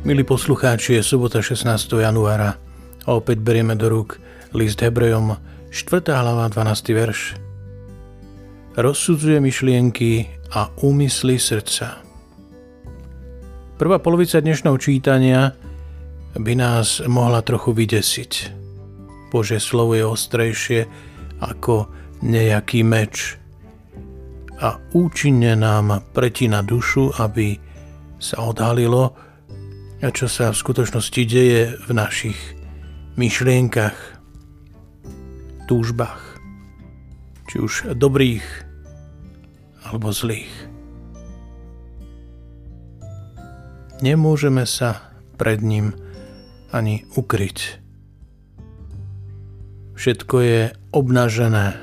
Milí poslucháči, je sobota 16. januára a opäť berieme do rúk list Hebrejom 4. hlava 12. verš. Rozsudzuje myšlienky a úmysly srdca. Prvá polovica dnešného čítania by nás mohla trochu vydesiť. Bože slovo je ostrejšie ako nejaký meč a účinne nám pretína dušu, aby sa odhalilo, a čo sa v skutočnosti deje v našich myšlienkach, túžbách, či už dobrých alebo zlých. Nemôžeme sa pred ním ani ukryť. Všetko je obnažené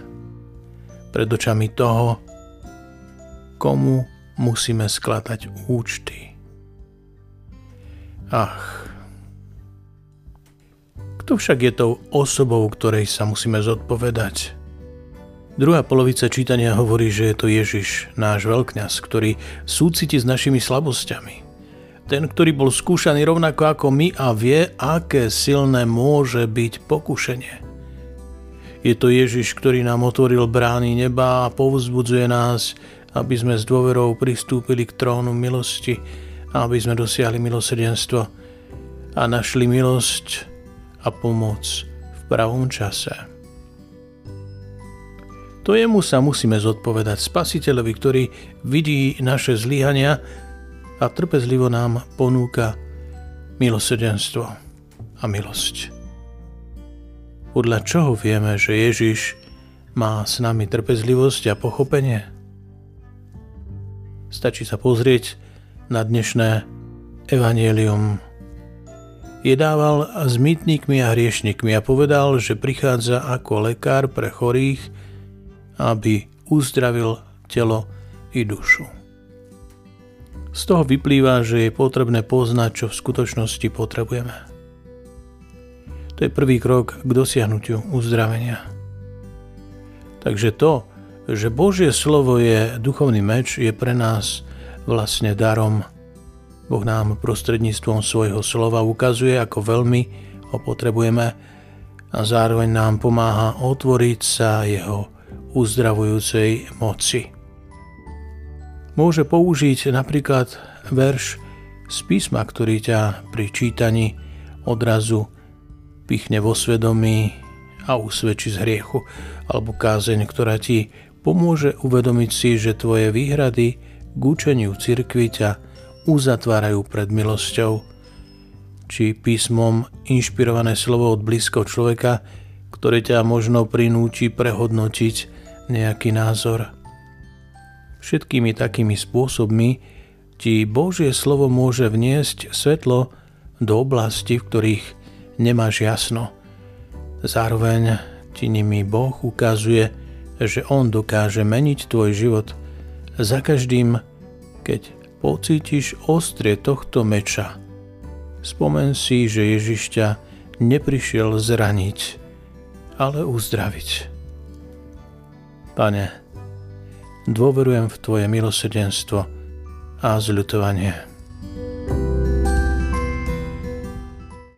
pred očami toho, komu musíme skladať účty. Ach. Kto však je tou osobou, ktorej sa musíme zodpovedať? Druhá polovica čítania hovorí, že je to Ježiš, náš veľkňaz, ktorý súciti s našimi slabosťami. Ten, ktorý bol skúšaný rovnako ako my a vie, aké silné môže byť pokušenie. Je to Ježiš, ktorý nám otvoril brány neba a povzbudzuje nás, aby sme s dôverou pristúpili k trónu milosti, aby sme dosiahli milosrdenstvo a našli milosť a pomoc v pravom čase. To jemu sa musíme zodpovedať spasiteľovi, ktorý vidí naše zlyhania a trpezlivo nám ponúka milosrdenstvo a milosť. Podľa čoho vieme, že Ježiš má s nami trpezlivosť a pochopenie? Stačí sa pozrieť na dnešné evanielium. Jedával s mýtnikmi a hriešnikmi a povedal, že prichádza ako lekár pre chorých, aby uzdravil telo i dušu. Z toho vyplýva, že je potrebné poznať, čo v skutočnosti potrebujeme. To je prvý krok k dosiahnutiu uzdravenia. Takže to, že Božie slovo je duchovný meč, je pre nás vlastne darom. Boh nám prostredníctvom svojho slova ukazuje, ako veľmi ho potrebujeme a zároveň nám pomáha otvoriť sa jeho uzdravujúcej moci. Môže použiť napríklad verš z písma, ktorý ťa pri čítaní odrazu pichne vo svedomí a usvedčí z hriechu, alebo kázeň, ktorá ti pomôže uvedomiť si, že tvoje výhrady k učeniu cirkvi ťa uzatvárajú pred milosťou, či písmom inšpirované slovo od blízko človeka, ktoré ťa možno prinúti prehodnotiť nejaký názor. Všetkými takými spôsobmi ti Božie slovo môže vniesť svetlo do oblasti, v ktorých nemáš jasno. Zároveň ti nimi Boh ukazuje, že On dokáže meniť tvoj život – za každým, keď pocítiš ostrie tohto meča, spomen si, že Ježiš ťa neprišiel zraniť, ale uzdraviť. Pane, dôverujem v Tvoje milosrdenstvo a zľutovanie.